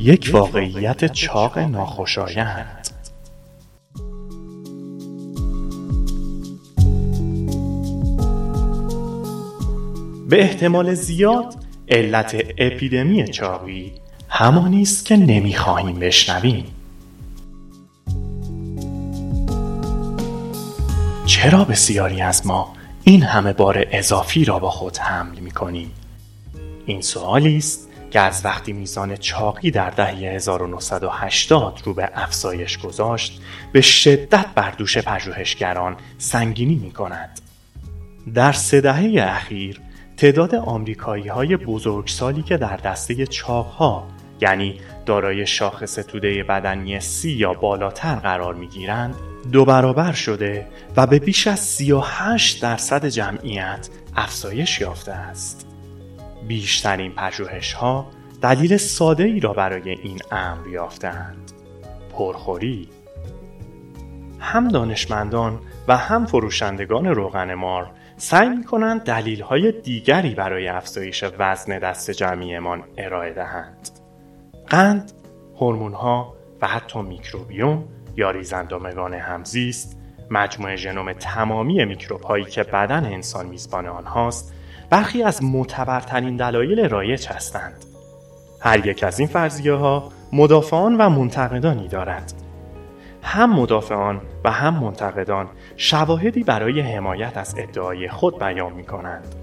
یک واقعیت چاق ناخوشایند به احتمال زیاد علت اپیدمی چاقی همانی است که نمی‌خواهیم بشنویم چرا بسیاری از ما این همه بار اضافی را با خود حمل می کنیم؟ این سوالی است که از وقتی میزان چاقی در دهه 1980 رو به افزایش گذاشت به شدت بر دوش پژوهشگران سنگینی می کند. در سه دهه اخیر تعداد آمریکایی های بزرگسالی که در دسته چاقها یعنی دارای شاخص توده بدنی سی یا بالاتر قرار می گیرند دو برابر شده و به بیش از 38 درصد جمعیت افزایش یافته است. بیشترین پژوهش ها دلیل ساده ای را برای این امر یافتند. پرخوری هم دانشمندان و هم فروشندگان روغن مار سعی می کنند دلیل های دیگری برای افزایش وزن دست جمعیمان ارائه دهند. قند، هورمون ها و حتی میکروبیوم یا ریزندامگان همزیست مجموعه ژنوم تمامی میکروب هایی که بدن انسان میزبان آنهاست برخی از معتبرترین دلایل رایج هستند هر یک از این فرضیه ها مدافعان و منتقدانی دارد هم مدافعان و هم منتقدان شواهدی برای حمایت از ادعای خود بیان می کنند.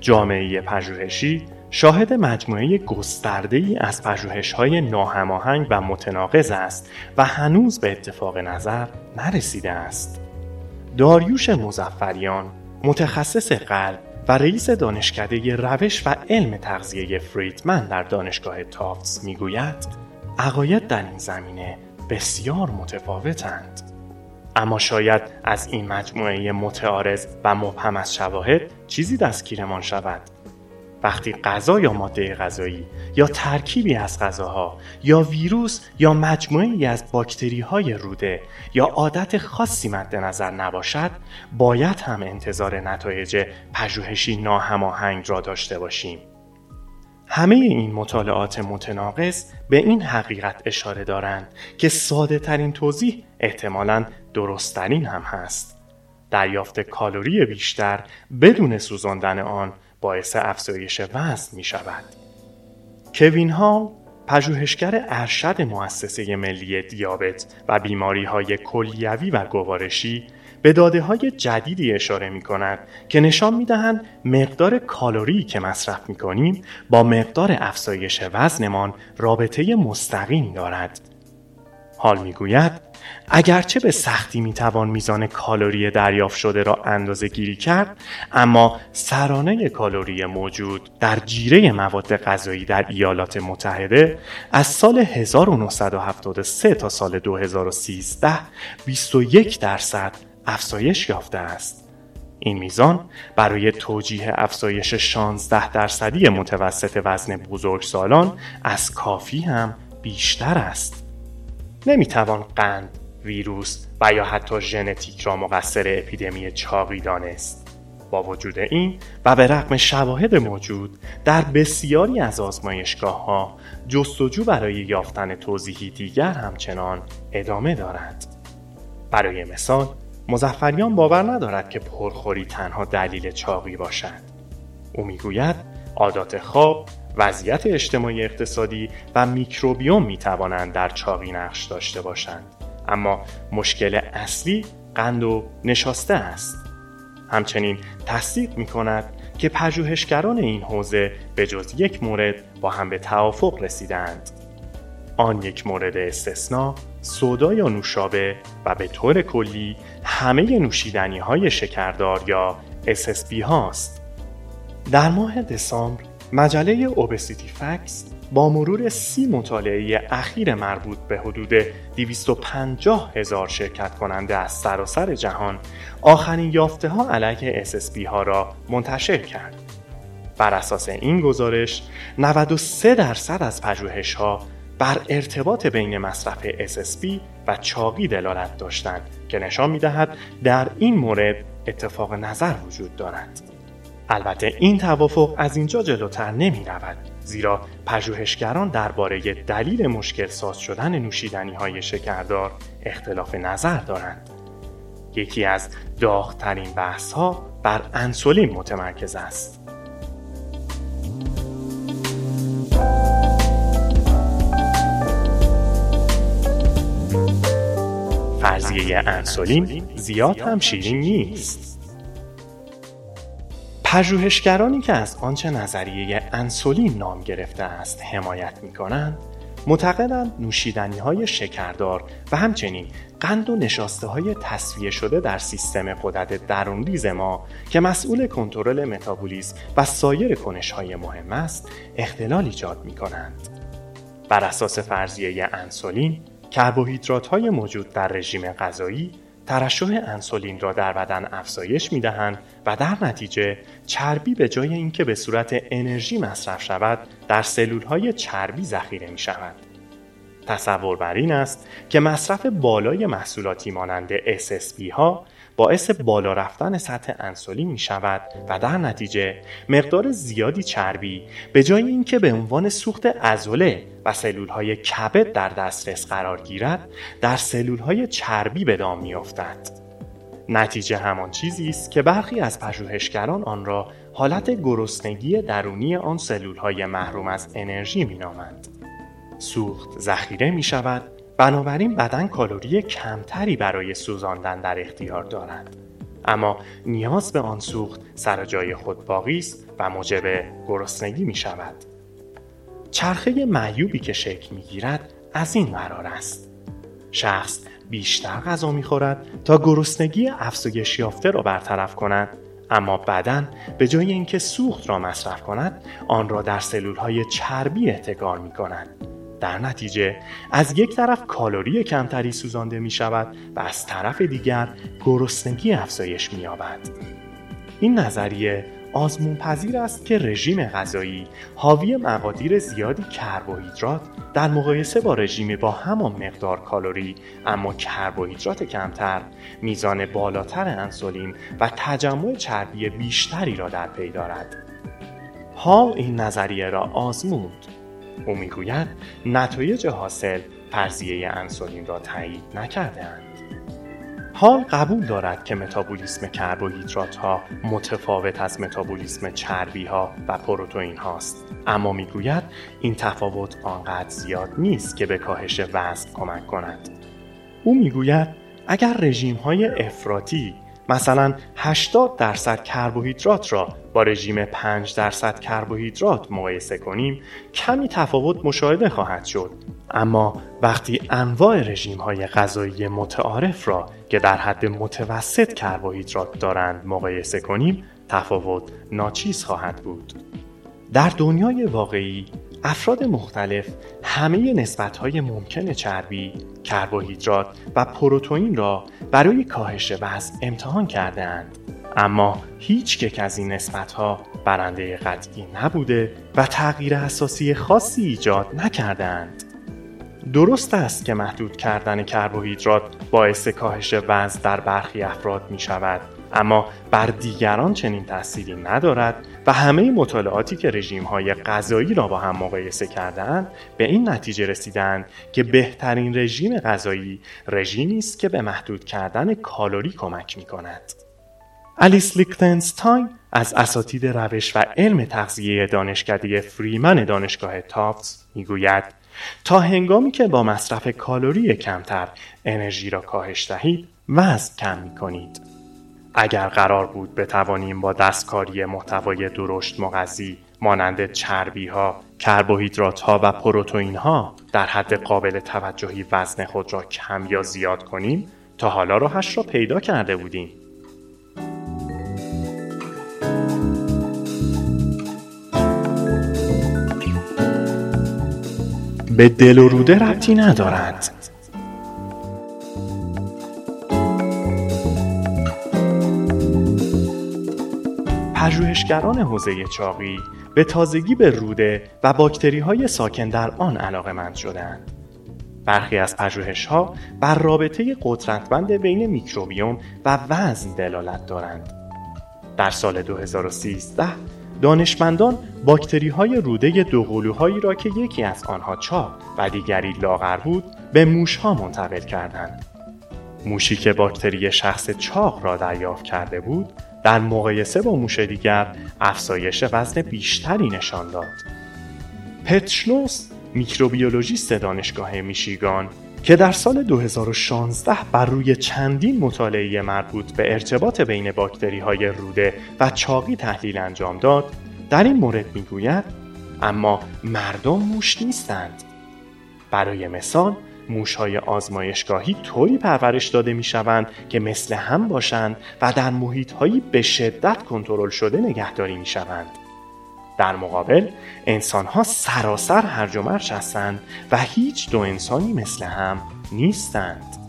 جامعه پژوهشی شاهد مجموعه گسترده ای از پژوهش های ناهماهنگ و متناقض است و هنوز به اتفاق نظر نرسیده است. داریوش مزفریان متخصص قلب و رئیس دانشکده روش و علم تغذیه فریدمن در دانشگاه تافتس می‌گوید عقاید در این زمینه بسیار متفاوتند. اما شاید از این مجموعه متعارض و مبهم از شواهد چیزی دستگیرمان شود. وقتی غذا یا ماده غذایی یا ترکیبی از غذاها یا ویروس یا مجموعه ای از باکتری های روده یا عادت خاصی مد نظر نباشد باید هم انتظار نتایج پژوهشی ناهماهنگ را داشته باشیم. همه این مطالعات متناقض به این حقیقت اشاره دارند که ساده ترین توضیح احتمالا درستترین هم هست. دریافت کالری بیشتر بدون سوزاندن آن باعث افزایش وزن می شود. کوین هال پژوهشگر ارشد مؤسسه ملی دیابت و بیماری های کلیوی و گوارشی به داده های جدیدی اشاره می کند که نشان می دهند مقدار کالری که مصرف می کنیم با مقدار افزایش وزنمان رابطه مستقیم دارد. حال می گوید اگرچه به سختی می‌توان میزان کالری دریافت شده را اندازه گیری کرد اما سرانه کالری موجود در جیره مواد غذایی در ایالات متحده از سال 1973 تا سال 2013 21 درصد افزایش یافته است. این میزان برای توجیه افزایش 16 درصدی متوسط وزن بزرگسالان از کافی هم بیشتر است. نمی‌توان قند ویروس و یا حتی ژنتیک را مقصر اپیدمی چاقی دانست با وجود این و به رغم شواهد موجود در بسیاری از آزمایشگاه ها جستجو برای یافتن توضیحی دیگر همچنان ادامه دارد. برای مثال مزفریان باور ندارد که پرخوری تنها دلیل چاقی باشد. او می‌گوید عادات خواب وضعیت اجتماعی اقتصادی و میکروبیوم می توانند در چاقی نقش داشته باشند. اما مشکل اصلی قند و نشاسته است. همچنین تصدیق می کند که پژوهشگران این حوزه به جز یک مورد با هم به توافق رسیدند آن یک مورد استثنا سودا یا نوشابه و به طور کلی همه نوشیدنی های شکردار یا SSB هاست. در ماه دسامبر مجله اوبسیتی فکس با مرور سی مطالعه اخیر مربوط به حدود 250 هزار شرکت کننده از سراسر جهان آخرین یافته ها علیه SSB ها را منتشر کرد. بر اساس این گزارش 93 درصد از پژوهش ها بر ارتباط بین مصرف SSB و چاقی دلالت داشتند که نشان می دهد در این مورد اتفاق نظر وجود دارد. البته این توافق از اینجا جلوتر نمی رود زیرا پژوهشگران درباره دلیل مشکل ساز شدن نوشیدنی های شکردار اختلاف نظر دارند. یکی از داغترین بحث ها بر انسولین متمرکز است. فرضیه انسولین زیاد هم شیرین نیست. پژوهشگرانی که از آنچه نظریه انسولین نام گرفته است حمایت می کنند معتقدند نوشیدنی های شکردار و همچنین قند و نشاسته های تصفیه شده در سیستم قدرت درونریز ما که مسئول کنترل متابولیسم و سایر کنش های مهم است اختلال ایجاد می کنند. بر اساس فرضیه انسولین کربوهیدرات های موجود در رژیم غذایی ترشح انسولین را در بدن افزایش می دهند و در نتیجه چربی به جای اینکه به صورت انرژی مصرف شود در سلول های چربی ذخیره می شود. تصور بر این است که مصرف بالای محصولاتی مانند SSB ها باعث بالا رفتن سطح انسولین می شود و در نتیجه مقدار زیادی چربی به جای اینکه به عنوان سوخت ازوله و سلول های کبد در دسترس قرار گیرد در سلول های چربی به دام می افتد. نتیجه همان چیزی است که برخی از پژوهشگران آن را حالت گرسنگی درونی آن سلول های محروم از انرژی می نامند. سوخت ذخیره می شود بنابراین بدن کالری کمتری برای سوزاندن در اختیار دارد. اما نیاز به آن سوخت سر جای خود باقی است و موجب گرسنگی می شود. چرخه معیوبی که شکل می گیرد از این قرار است. شخص بیشتر غذا می خورد تا گرسنگی افزایش یافته را برطرف کند. اما بدن به جای اینکه سوخت را مصرف کند آن را در سلول های چربی احتکار می کند. در نتیجه از یک طرف کالری کمتری سوزانده می شود و از طرف دیگر گرسنگی افزایش می یابد. این نظریه آزمون پذیر است که رژیم غذایی حاوی مقادیر زیادی کربوهیدرات در مقایسه با رژیم با همان مقدار کالری اما کربوهیدرات کمتر میزان بالاتر انسولین و تجمع چربی بیشتری را در پی دارد. حال این نظریه را آزمود او می‌گوید نتایج حاصل فرضیه انسولین را تایید نکردهاند. حال قبول دارد که متابولیسم کربوهیدرات ها متفاوت از متابولیسم چربی ها و پروتئین هاست. اما می‌گوید این تفاوت آنقدر زیاد نیست که به کاهش وزن کمک کند. او می‌گوید اگر رژیم های افراطی مثلا 80 درصد کربوهیدرات را با رژیم 5 درصد کربوهیدرات مقایسه کنیم کمی تفاوت مشاهده خواهد شد. اما وقتی انواع رژیم های غذایی متعارف را که در حد متوسط کربوهیدرات دارند مقایسه کنیم تفاوت ناچیز خواهد بود. در دنیای واقعی افراد مختلف همه نسبتهای ممکن چربی، کربوهیدرات و پروتئین را برای کاهش وزن امتحان کردهاند. اما هیچ یک از این نسبتها برنده قطعی نبوده و تغییر اساسی خاصی ایجاد نکردند. درست است که محدود کردن کربوهیدرات باعث کاهش وزن در برخی افراد می شود اما بر دیگران چنین تأثیری ندارد و همه مطالعاتی که رژیم های غذایی را با هم مقایسه کردند به این نتیجه رسیدند که بهترین رژیم غذایی رژیمی است که به محدود کردن کالری کمک می کند. الیس لیکتنستاین از اساتید روش و علم تغذیه دانشکده فریمن دانشگاه تافتس می‌گوید تا هنگامی که با مصرف کالری کمتر انرژی را کاهش دهید وزن کم می کنید. اگر قرار بود بتوانیم با دستکاری محتوای درشت مغذی مانند چربی ها، کربوهیدرات ها و پروتئین ها در حد قابل توجهی وزن خود را کم یا زیاد کنیم تا حالا راهش را پیدا کرده بودیم. به دل و روده ربطی ندارد پژوهشگران حوزه چاقی به تازگی به روده و باکتری های ساکن در آن علاقه مند شدند. برخی از پژوهش ها بر رابطه قدرتمند بین میکروبیوم و وزن دلالت دارند. در سال 2013 دانشمندان باکتری های روده دوقلوهایی را که یکی از آنها چاق و دیگری لاغر بود به موش ها منتقل کردند. موشی که باکتری شخص چاق را دریافت کرده بود در مقایسه با موش دیگر افزایش وزن بیشتری نشان داد. پتشنوس میکروبیولوژیست دانشگاه میشیگان که در سال 2016 بر روی چندین مطالعه مربوط به ارتباط بین باکتری های روده و چاقی تحلیل انجام داد در این مورد می‌گوید اما مردم موش نیستند برای مثال موشهای آزمایشگاهی طوری پرورش داده می شوند که مثل هم باشند و در محیطهایی به شدت کنترل شده نگهداری می شوند. در مقابل انسان ها سراسر هرج و مرج هستند و هیچ دو انسانی مثل هم نیستند.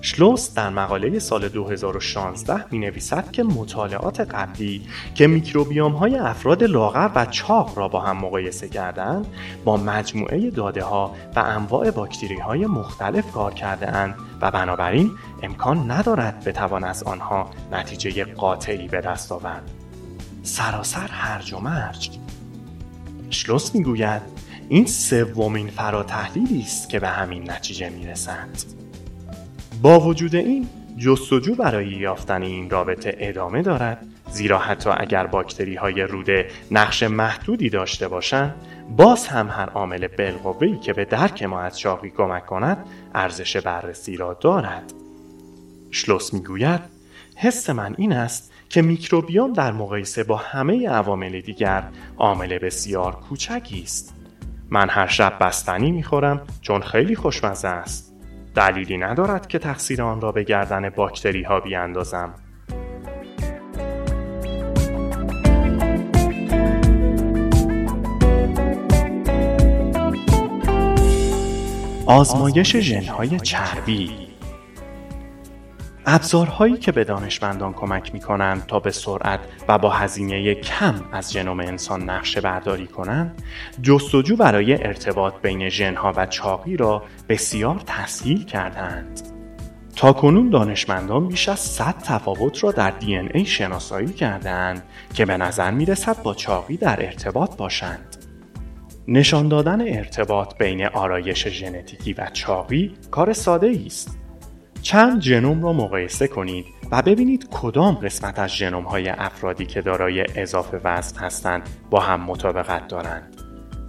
شلوس در مقاله سال 2016 می نویسد که مطالعات قبلی که میکروبیوم های افراد لاغر و چاق را با هم مقایسه کردند با مجموعه داده ها و انواع باکتری های مختلف کار کرده اند و بنابراین امکان ندارد بتوان از آنها نتیجه قاطعی به دست آورد. سراسر هرج و مرج شلوس می‌گوید این سومین فراتحلیلی است که به همین نتیجه می‌رسند با وجود این جستجو برای یافتن این رابطه ادامه دارد. زیرا حتی اگر باکتری های روده نقش محدودی داشته باشند باز هم هر عامل بالقوه‌ای که به درک ما از چاقی کمک کند ارزش بررسی را دارد. شلوس می‌گوید حس من این است که میکروبیوم در مقایسه با همه عوامل دیگر عامل بسیار کوچکی است. من هر شب بستنی می‌خورم چون خیلی خوشمزه است. دلیلی ندارد که تقصیر آن را به گردن باکتری ها بیاندازم. آزمایش ژنهای چربی. ابزارهایی که به دانشمندان کمک می کنند تا به سرعت و با هزینه کم از ژنوم انسان نقشه برداری کنند جستجو برای ارتباط بین ژنها و چاقی را بسیار تسهیل کردند تا کنون دانشمندان بیش از 100 تفاوت را در دی ای شناسایی کردند که به نظر می رسد با چاقی در ارتباط باشند. نشان دادن ارتباط بین آرایش ژنتیکی و چاقی کار ساده است چند ژنوم را مقایسه کنید و ببینید کدام قسمت از ژنوم های افرادی که دارای اضافه وزن هستند با هم مطابقت دارند.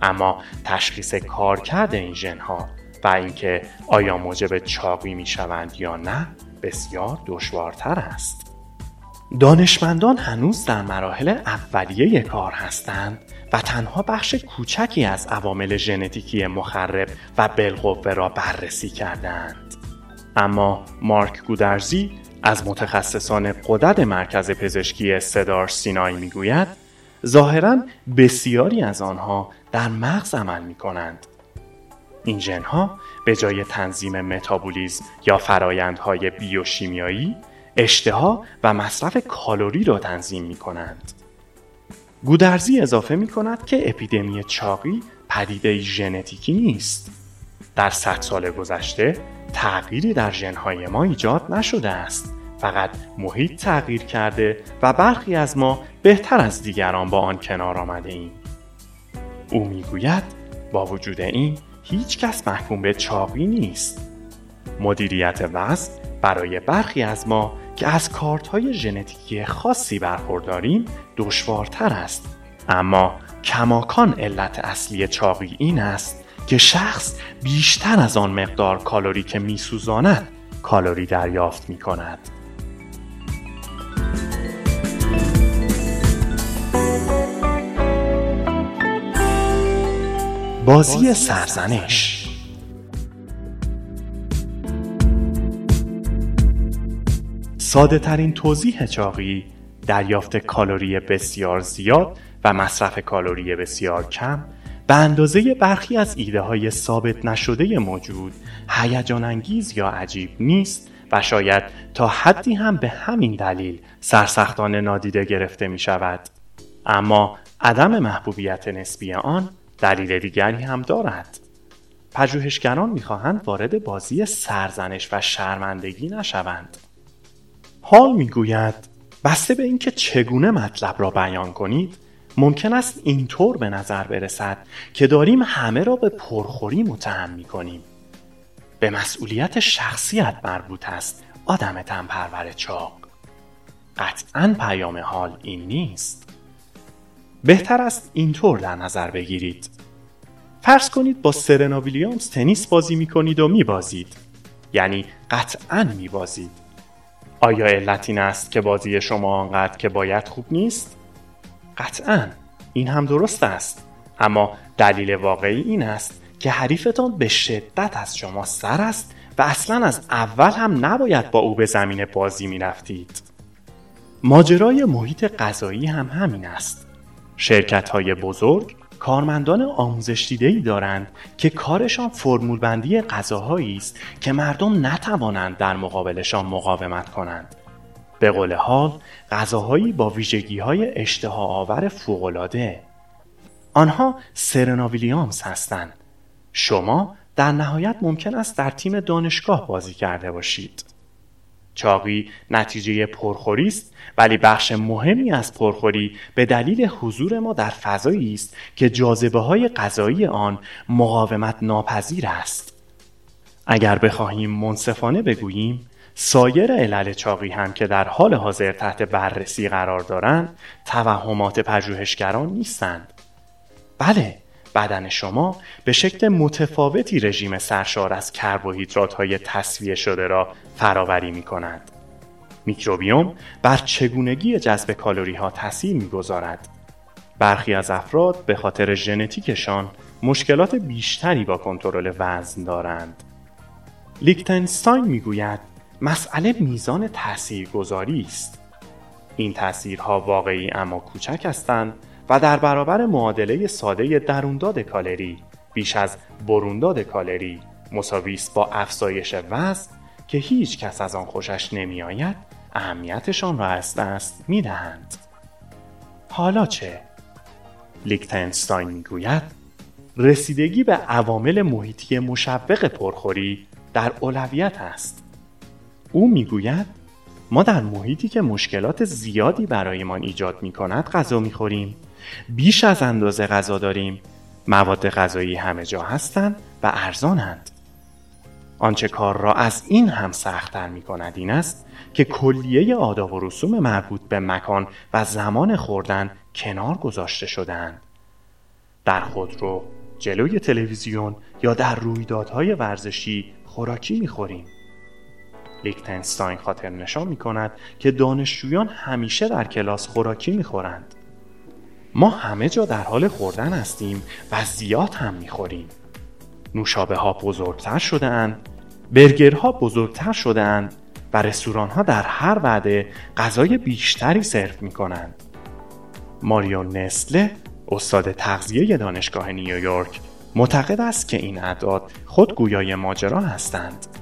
اما تشخیص کارکرد این ژنها و اینکه آیا موجب چاقی می شوند یا نه بسیار دشوارتر است. دانشمندان هنوز در مراحل اولیه کار هستند و تنها بخش کوچکی از عوامل ژنتیکی مخرب و بالقوه را بررسی کردند اما مارک گودرزی از متخصصان قدرت مرکز پزشکی صدار سینای می‌گوید ظاهرا بسیاری از آنها در مغز عمل می کنند. این ژنها به جای تنظیم متابولیزم یا فرایندهای بیوشیمیایی اشتها و مصرف کالری را تنظیم می کنند. گودرزی اضافه می کند که اپیدمی چاقی پدیده ژنتیکی نیست. در صد سال گذشته تغییری در ژنهای ما ایجاد نشده است فقط محیط تغییر کرده و برخی از ما بهتر از دیگران با آن کنار آمده ایم. او می‌گوید با وجود این هیچ کس محکوم به چاقی نیست. مدیریت وزن برای برخی از ما که از کارت های ژنتیکی خاصی برخورداریم دشوارتر است. اما کماکان علت اصلی چاقی این است که شخص بیشتر از آن مقدار کالری که میسوزاند کالری دریافت می کند. بازی سرزنش ساده ترین توضیح چاقی دریافت کالری بسیار زیاد و مصرف کالری بسیار کم به اندازه برخی از ایده های ثابت نشده موجود هیجان انگیز یا عجیب نیست و شاید تا حدی هم به همین دلیل سرسختانه نادیده گرفته می شود. اما عدم محبوبیت نسبی آن دلیل دیگری هم دارد. پژوهشگران می‌خواهند وارد بازی سرزنش و شرمندگی نشوند. حال می‌گوید بسته به اینکه چگونه مطلب را بیان کنید ممکن است اینطور به نظر برسد که داریم همه را به پرخوری متهم می کنیم. به مسئولیت شخصیت مربوط است آدم تنپرور چاق. قطعا پیام حال این نیست. بهتر است اینطور در نظر بگیرید. فرض کنید با سرنا ویلیامز تنیس بازی می کنید و می بازید. یعنی قطعا می بازید. آیا علت این است که بازی شما آنقدر که باید خوب نیست؟ قطعا این هم درست است اما دلیل واقعی این است که حریفتان به شدت از شما سر است و اصلا از اول هم نباید با او به زمین بازی می رفتید. ماجرای محیط غذایی هم همین است. شرکت های بزرگ کارمندان آموزش دیده دارند که کارشان فرمول بندی است که مردم نتوانند در مقابلشان مقاومت کنند. به قول حال غذاهایی با ویژگی های اشتها آور فوقالعاده. آنها سرنا ویلیامز هستند. شما در نهایت ممکن است در تیم دانشگاه بازی کرده باشید. چاقی نتیجه پرخوری است ولی بخش مهمی از پرخوری به دلیل حضور ما در فضایی است که جاذبه های غذایی آن مقاومت ناپذیر است. اگر بخواهیم منصفانه بگوییم سایر علل چاقی هم که در حال حاضر تحت بررسی قرار دارند توهمات پژوهشگران نیستند بله بدن شما به شکل متفاوتی رژیم سرشار از کربوهیدرات های تصویه شده را فراوری می کند. میکروبیوم بر چگونگی جذب کالری ها تاثیر می‌گذارد. برخی از افراد به خاطر ژنتیکشان مشکلات بیشتری با کنترل وزن دارند. لیکتنستاین می‌گوید مسئله میزان تاثیرگذاری است. این تاثیرها واقعی اما کوچک هستند و در برابر معادله ساده درونداد کالری بیش از برونداد کالری مساوی است با افزایش وزن که هیچ کس از آن خوشش نمی آید اهمیتشان را از دست می دهند. حالا چه؟ لیکتنستاین می گوید رسیدگی به عوامل محیطی مشوق پرخوری در اولویت است. او می‌گوید ما در محیطی که مشکلات زیادی برایمان ایجاد می کند غذا می خوریم بیش از اندازه غذا داریم. مواد غذایی همه جا هستند و ارزانند. آنچه کار را از این هم سختتر می کند این است که کلیه آداب و رسوم مربوط به مکان و زمان خوردن کنار گذاشته شدهاند. در خودرو جلوی تلویزیون یا در رویدادهای ورزشی خوراکی می‌خوریم. لیکتنستاین خاطر نشان می کند که دانشجویان همیشه در کلاس خوراکی می‌خورند. ما همه جا در حال خوردن هستیم و زیاد هم می‌خوریم. نوشابه ها بزرگتر شده اند برگرها بزرگتر شده و رستوران ها در هر وعده غذای بیشتری سرو می کنند ماریو نسله استاد تغذیه دانشگاه نیویورک معتقد است که این اعداد خود گویای ماجرا هستند.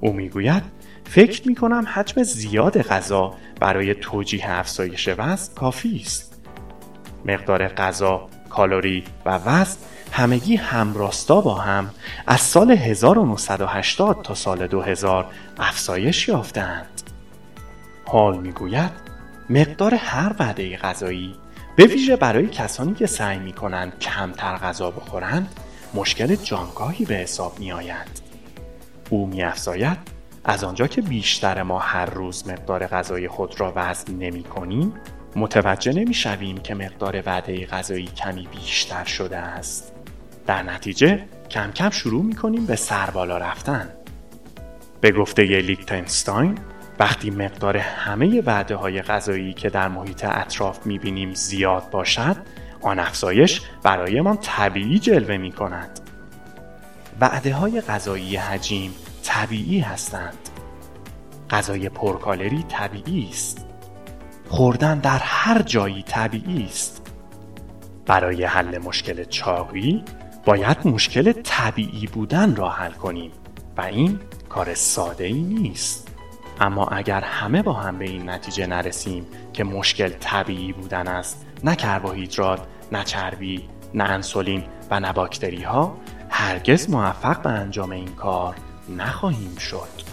او می‌گوید فکر می کنم حجم زیاد غذا برای توجیه افزایش وزن کافی است مقدار غذا، کالری و وزن همگی همراستا با هم از سال 1980 تا سال 2000 افزایش یافتند. حال می‌گوید مقدار هر وعده غذایی به ویژه برای کسانی که سعی می کنند کمتر غذا بخورند مشکل جانگاهی به حساب می آید. او می افزاید از آنجا که بیشتر ما هر روز مقدار غذای خود را وزن نمی کنیم متوجه نمی شویم که مقدار وعده غذایی کمی بیشتر شده است. در نتیجه کم کم شروع می کنیم به سر بالا رفتن. به گفته لیکتنستاین وقتی مقدار همه وعده های غذایی که در محیط اطراف می بینیم زیاد باشد آن افزایش برایمان طبیعی جلوه می کند. وعده های غذایی حجیم طبیعی هستند. غذای پرکالری طبیعی است. خوردن در هر جایی طبیعی است برای حل مشکل چاقی باید مشکل طبیعی بودن را حل کنیم و این کار ساده ای نیست اما اگر همه با هم به این نتیجه نرسیم که مشکل طبیعی بودن است نه کربوهیدرات نه چربی نه انسولین و نه باکتری ها هرگز موفق به انجام این کار نخواهیم شد.